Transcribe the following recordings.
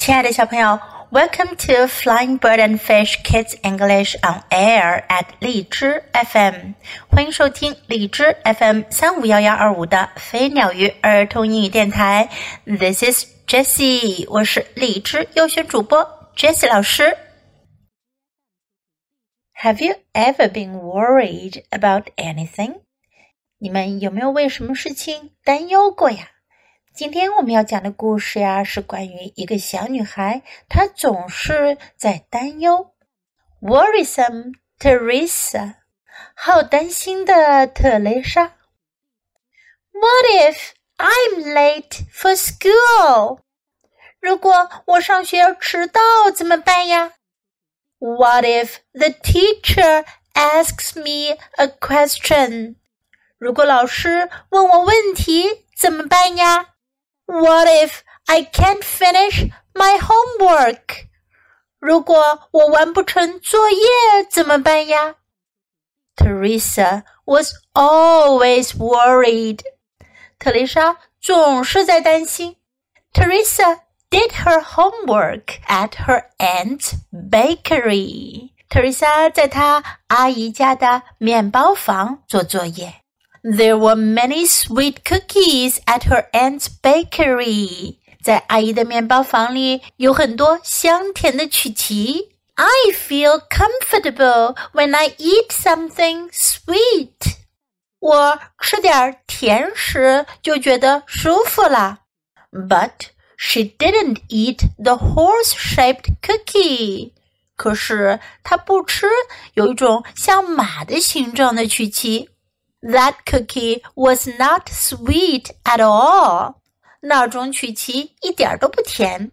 亲爱的小朋友，Welcome to Flying Bird and Fish Kids English on Air at 荔枝 FM，欢迎收听荔枝 FM 三五幺幺二五的飞鸟鱼儿童英语电台。This is Jessie，我是荔枝优选主播 Jessie 老师。Have you ever been worried about anything？你们有没有为什么事情担忧过呀？今天我们要讲的故事呀，是关于一个小女孩，她总是在担忧。Worrisome Teresa，好担心的特蕾莎。What if I'm late for school？如果我上学要迟到怎么办呀？What if the teacher asks me a question？如果老师问我问题怎么办呀 What if I can't finish my homework theresa was always worried theresa did her homework at her aunt's bakery. Theresa 在她阿姨家的面包房做作业. there were many sweet cookies at her aunt's bakery. 在阿姨的面包房里有很多香甜的曲奇。I feel comfortable when I eat something sweet. 我吃点甜食就觉得舒服了。But she didn't eat the horse-shaped cookie. 可是她不吃有一种像马的形状的曲奇。 that cookie was not sweet at all. 闹中曲奇一点都不甜。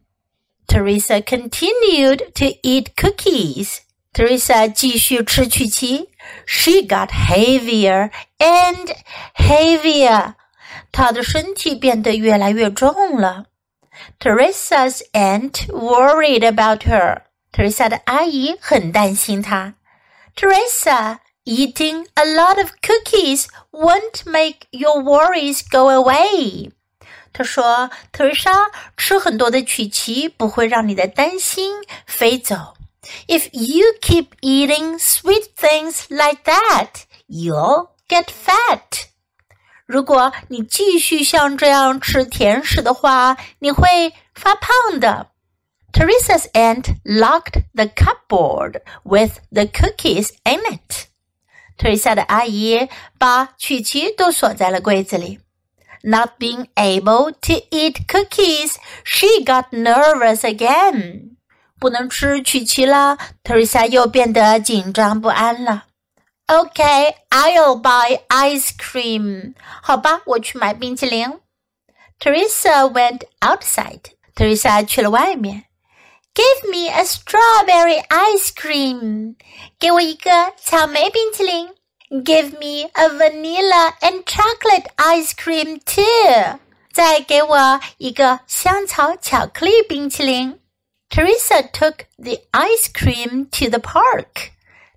Theresa continued to eat cookies. Theresa 继续吃曲奇。She got heavier and heavier. 她的身体变得越来越重了。Theresa's aunt worried about her. Theresa 的阿姨很担心她。Theresa, Eating a lot of cookies won't make your worries go away. away。他说：“特瑞莎，吃很多的曲奇不会让你的担心飞走。If you keep eating sweet things like that, you'll get fat。”如果你继续像这样吃甜食的话，你会发胖的。Theresa's aunt locked the cupboard with the cookies in it. 特蕾莎的阿姨把曲奇都锁在了柜子里。Not being able to eat cookies, she got nervous again. 不能吃曲奇了，特蕾莎又变得紧张不安了。Okay, I'll buy ice cream. 好吧，我去买冰淇淋。Teresa went outside. 特蕾莎去了外面。Give me a strawberry ice cream give me a vanilla and chocolate ice cream too，再给我一个香草巧克力冰淇淋。Theresa took the ice cream to the park. park。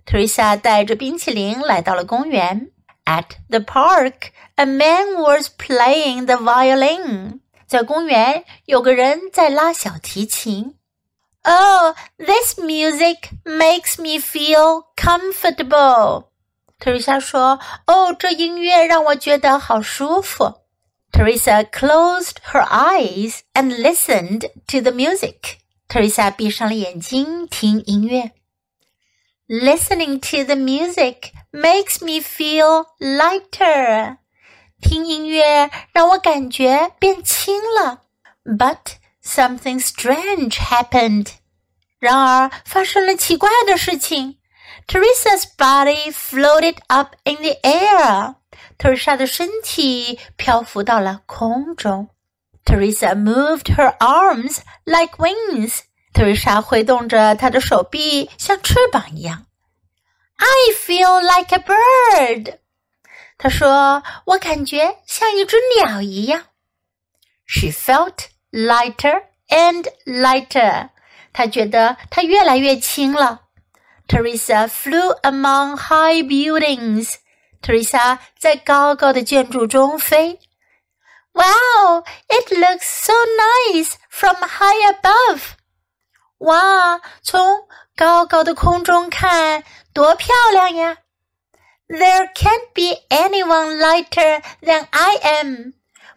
Theresa 带着冰淇淋来到了公园。At the park, a man was playing the violin. 在公园有个人在拉小提琴. Oh, this music makes me feel comfortable. Theresa 说：“哦，这音乐让我觉得好舒服。” Theresa closed her eyes and listened to the music. Theresa 闭上了眼睛听音乐。Listening to the music makes me feel lighter. 听音乐让我感觉变轻了。But something strange happened. 然而，发生了奇怪的事情。Theresa's body floated up in the air. Theresa moved her arms like wings. Theresa 挥动着她的手臂，像翅膀一样。I feel like a bird. 她说：“我感觉像一只鸟一样。” She felt lighter and lighter. 他觉得他越来越轻了。Teresa flew among high buildings. Teresa 在高高的建筑中飞。Wow, it looks so nice from high above. 哇，从高高的空中看，多漂亮呀！There can't be anyone lighter than I am。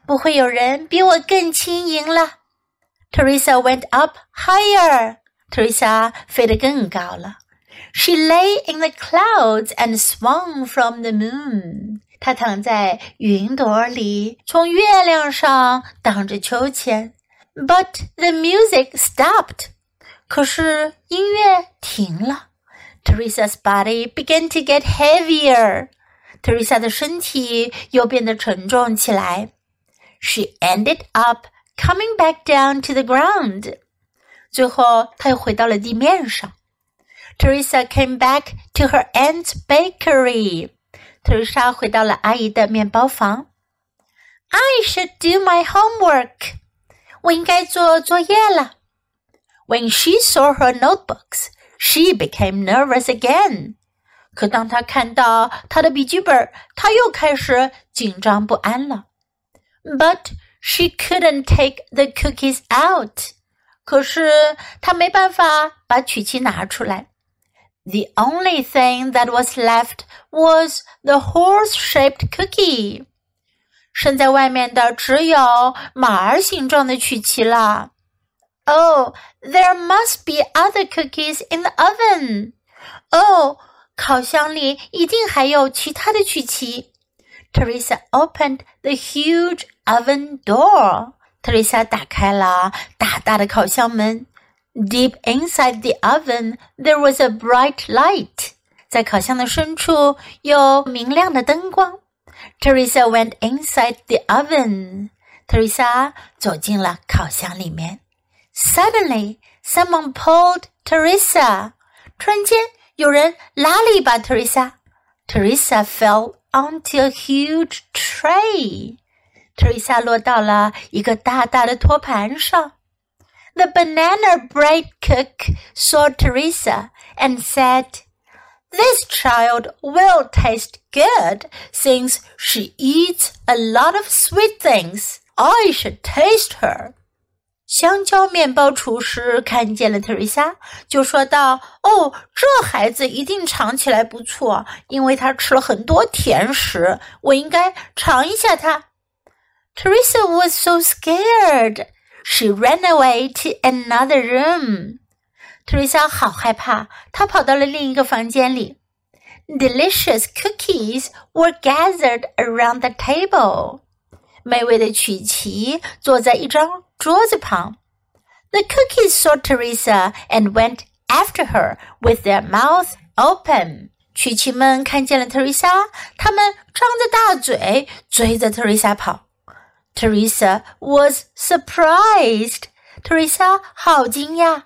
不会有人比我更轻盈了。Theresa went up higher. Theresa 飞得更高了。She lay in the clouds and swung from the moon. 她躺在云朵里，从月亮上荡着秋千。But the music stopped. 可是音乐停了。Theresa's body began to get heavier. Theresa 的身体又变得沉重起来。She ended up coming back down to the ground, theresa came back to her aunt's bakery. 贝丽莎回到了阿姨的面包房. I should do my homework," when she saw her notebooks, she became nervous again. 可当她看到她的笔记本，她又开始紧张不安了. But she couldn't take the cookies out. 可是她没办法把曲奇拿出来。The only thing that was left was the horse-shaped cookie. 剩在外面的只有马儿形状的曲奇了。Oh, there must be other cookies in the oven. Oh, 烤箱里一定还有其他的曲奇。Theresa opened the huge oven door. Theresa 打开了大大的烤箱门。Deep inside the oven, there was a bright light. 在烤箱的深处有明亮的灯光。Theresa went inside the oven. Theresa 走进了烤箱里面。Suddenly, someone pulled Theresa. 突然间，有人拉了一把 Theresa。Theresa fell onto a huge tray. 特丽莎落到了一个大大的托盘上。The banana bread cook saw Theresa and said, This child will taste good since she eats a lot of sweet things. I should taste her. 香蕉面包厨师看见了特瑞莎，就说道：“哦，这孩子一定尝起来不错，因为他吃了很多甜食。我应该尝一下它，Theresa was so scared. She ran away to another room. Theresa 好害怕，她跑到了另一个房间里。Delicious cookies were gathered around the table. 美味的曲奇坐在一张桌子旁。The cookies saw Theresa and went after her with their mouth open. 曲奇们看见了 Theresa，他们张着大嘴追着 Theresa 跑。Theresa was surprised. Theresa 好惊讶。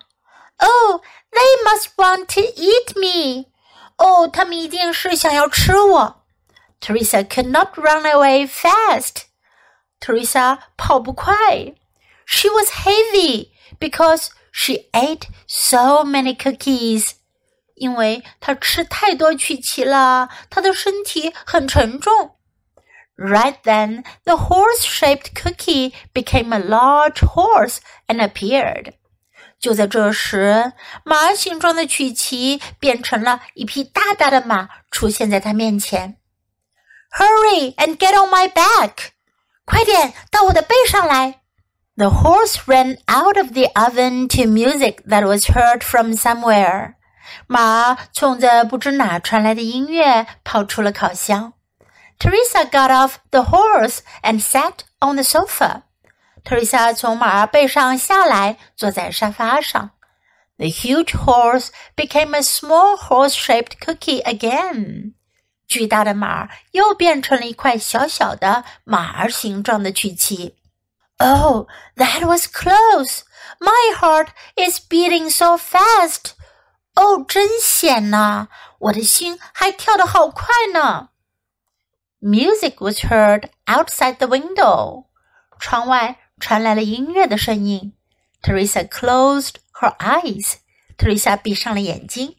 Oh, they must want to eat me. 哦、oh,，他们一定是想要吃我。Theresa could not run away fast. Theresa 跑不快。She was heavy because she ate so many cookies. 因为她吃太多曲奇了，她的身体很沉重。Right then, the horse-shaped cookie became a large horse and appeared. 就在这时，马形状的曲奇变成了一匹大大的马，出现在他面前。Hurry and get on my back! 快点到我的背上来！The horse ran out of the oven to music that was heard from somewhere. 马冲着不知哪传来的音乐跑出了烤箱。 Theresa got off the horse and sat on the sofa. Theresa 从马儿背上下来，坐在沙发上。The huge horse became a small horse-shaped cookie again. 巨大的马儿又变成了一块小小的马儿形状的曲奇。Oh, that was close. My heart is beating so fast. Oh, 哦，真险呐！我的心还跳得好快呢。Music was heard outside the window. 窗外传来了音乐的声音。Theresa closed her eyes. Theresa 闭上了眼睛。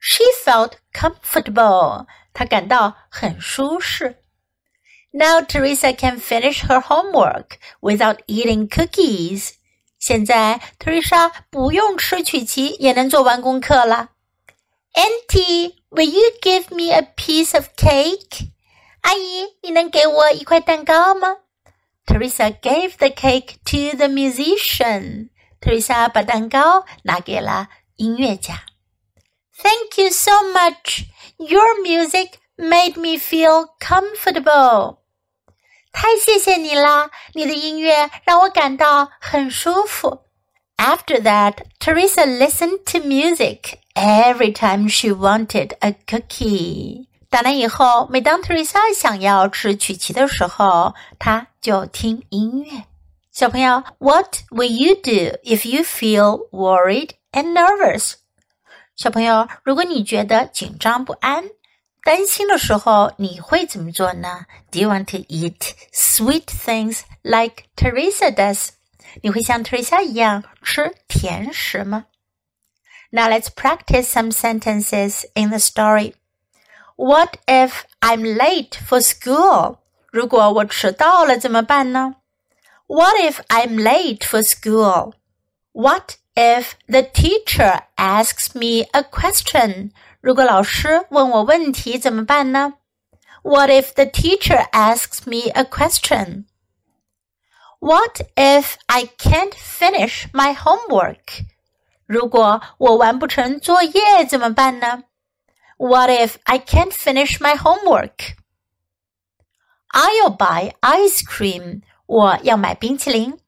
She felt comfortable. 她感到很舒适。Now Theresa can finish her homework without eating cookies. 现在 Theresa 不用吃曲奇也能做完功课了。Auntie, will you give me a piece of cake? 阿姨，你能给我一块蛋糕吗？”Theresa gave the cake to the musician. Theresa 把蛋糕拿给了音乐家。Thank you so much. Your music made me feel comfortable. 太谢谢你啦！你的音乐让我感到很舒服。After that, Theresa listened to music every time she wanted a cookie. 打南以后，每当特丽莎想要吃曲奇的时候，她就听音乐。小朋友，What will you do if you feel worried and nervous？小朋友，如果你觉得紧张不安、担心的时候，你会怎么做呢？Do you want to eat sweet things like Theresa does？你会像 Theresa 一样吃甜食吗？Now let's practice some sentences in the story. What if I'm late for school? 如果我迟到了怎么办呢？What if I'm late for school? What if the teacher asks me a question? 如果老师问我问题怎么办呢？What if the teacher asks me a question? What if I can't finish my homework? 如果我完不成作业怎么办呢 ？What if I can't finish my homework? I'll buy ice cream. 我要买冰淇淋。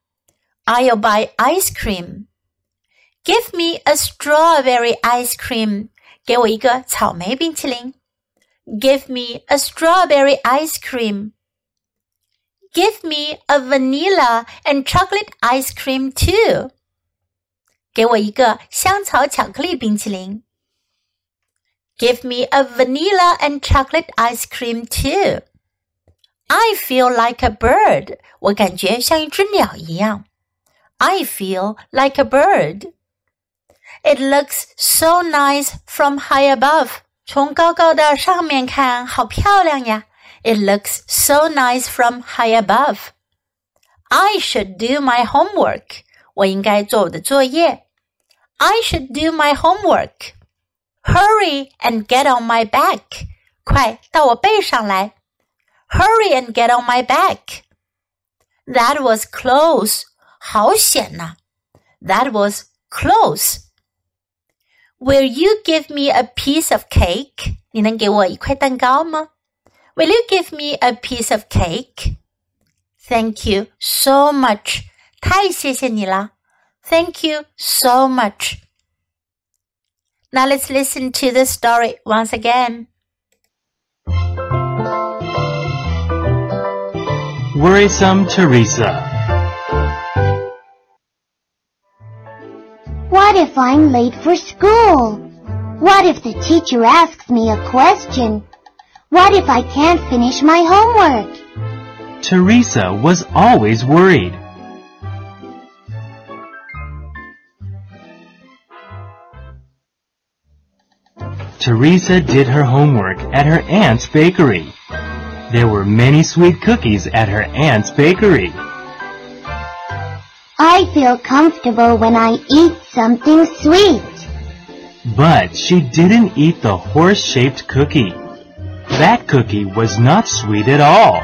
I'll buy ice cream. Give me a strawberry ice cream. 给我一个草莓冰淇淋。Give me a strawberry ice cream. Give me a vanilla and chocolate ice cream too. 给我一个香草巧克力冰淇淋。 Give me a vanilla and chocolate ice cream too. I feel like a bird. 我感觉像一只鸟一样。I feel like a bird. It looks so nice from high above. 从高高的上面看，好漂亮呀。it looks so nice from high above. I should do my homework. 我应该做我的作业。I should do my homework. Hurry and get on my back. 快到我背上来。Hurry and get on my back. That was close. 好险呐。That was close. Will you give me a piece of cake? 你能给我一块蛋糕吗？Will you give me a piece of cake? Thank you so much. 太谢谢你了。Thank you so much. Now let's listen to the story once again. Worrisome Theresa. What if I'm late for school? What if the teacher asks me a question? What if I can't finish my homework? Theresa was always worried. Theresa did her homework at her aunt's bakery. There were many sweet cookies at her aunt's bakery. I feel comfortable when I eat something sweet. But she didn't eat the horse-shaped cookie. That cookie was not sweet at all.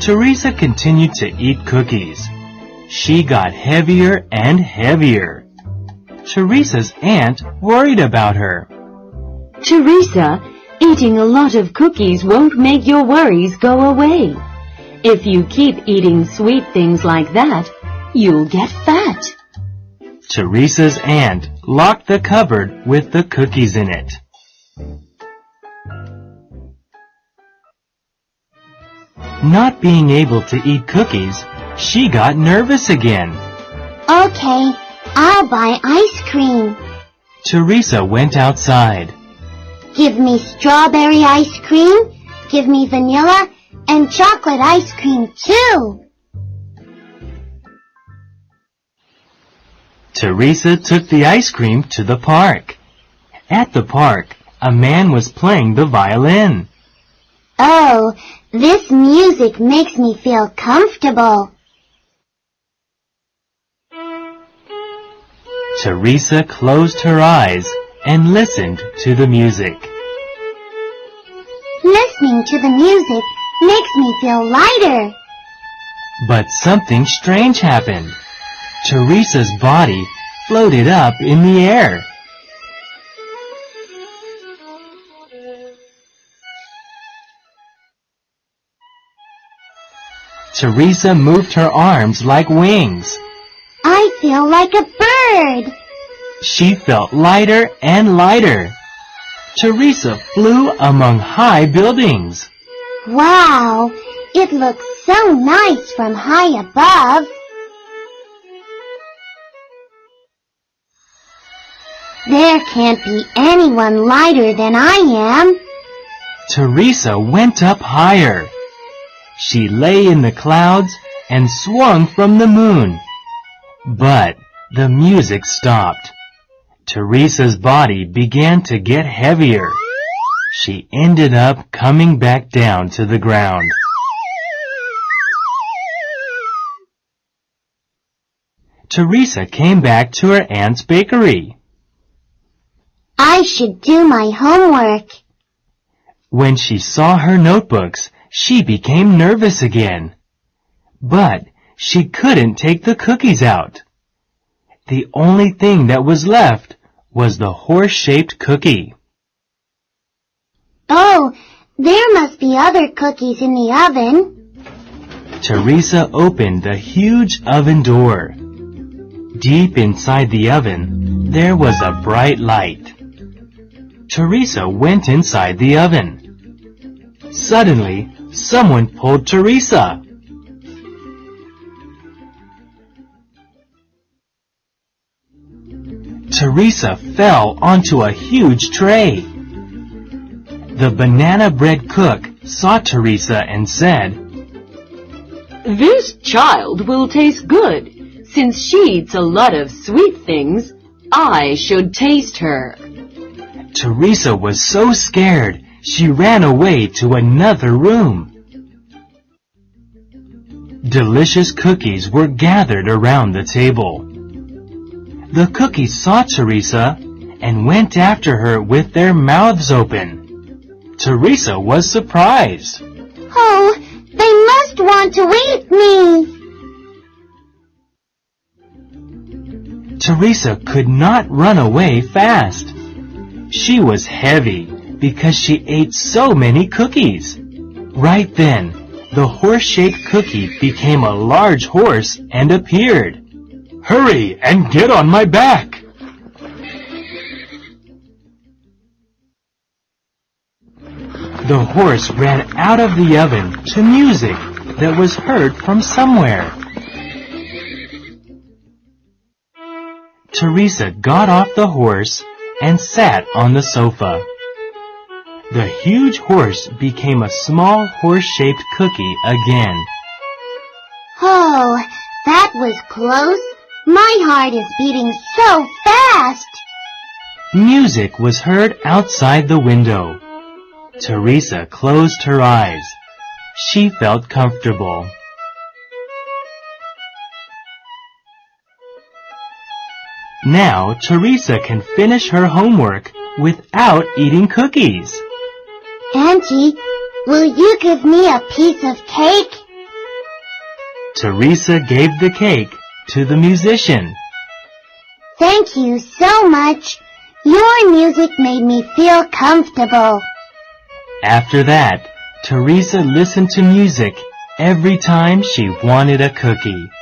Theresa continued to eat cookies. She got heavier and heavier. Theresa's aunt worried about her. Theresa, eating a lot of cookies won't make your worries go away. If you keep eating sweet things like that, you'll get fat. Theresa's aunt locked the cupboard with the cookies in it. Not being able to eat cookies, she got nervous again. Okay, I'll buy ice cream. Theresa went outside. Give me strawberry ice cream, give me vanilla, and chocolate ice cream too. Theresa took the ice cream to the park. At the park, a man was playing the violin. Oh, This music makes me feel comfortable. Theresa closed her eyes and listened to the music. Listening to the music makes me feel lighter. But something strange happened. Theresa's body floated up in the air. Theresa moved her arms like wings. I feel like a bird. She felt lighter and lighter. Theresa flew among high buildings. Wow, it looks so nice from high above. There can't be anyone lighter than I am. Theresa went up higher. She lay in the clouds and swung from the moon. But the music stopped. Theresa's body began to get heavier. She ended up coming back down to the ground. Theresa came back to her aunt's bakery. I should do my homework. When she saw her notebooks, she became nervous again. But she couldn't take the cookies out. The only thing that was left was the horse-shaped cookie. Oh, there must be other cookies in the oven. Theresa opened the huge oven door. Deep inside the oven, there was a bright light. Theresa went inside the oven. Suddenly, someone pulled Theresa. Theresa fell onto a huge tray. The banana bread cook saw Theresa and said, This child will taste good. Since she eats a lot of sweet things, I should taste her. Theresa was so scared she ran away to another room. Delicious cookies were gathered around the table. The cookies saw Theresa and went after her with their mouths open. Theresa was surprised. Oh, they must want to eat me. Theresa could not run away fast. She was heavy because she ate so many cookies. Right then, the horse-shaped cookie became a large horse and appeared. Hurry and get on my back! The horse ran out of the oven to music that was heard from somewhere. Theresa got off the horse and sat on the sofa. The huge horse became a small horse-shaped cookie again. Oh, that was close. My heart is beating so fast. Music was heard outside the window. Theresa closed her eyes. She felt comfortable. Now Theresa can finish her homework without eating cookies. Auntie, will you give me a piece of cake? Theresa gave the cake to the musician. Thank you so much. Your music made me feel comfortable. After that, Theresa listened to music every time she wanted a cookie. “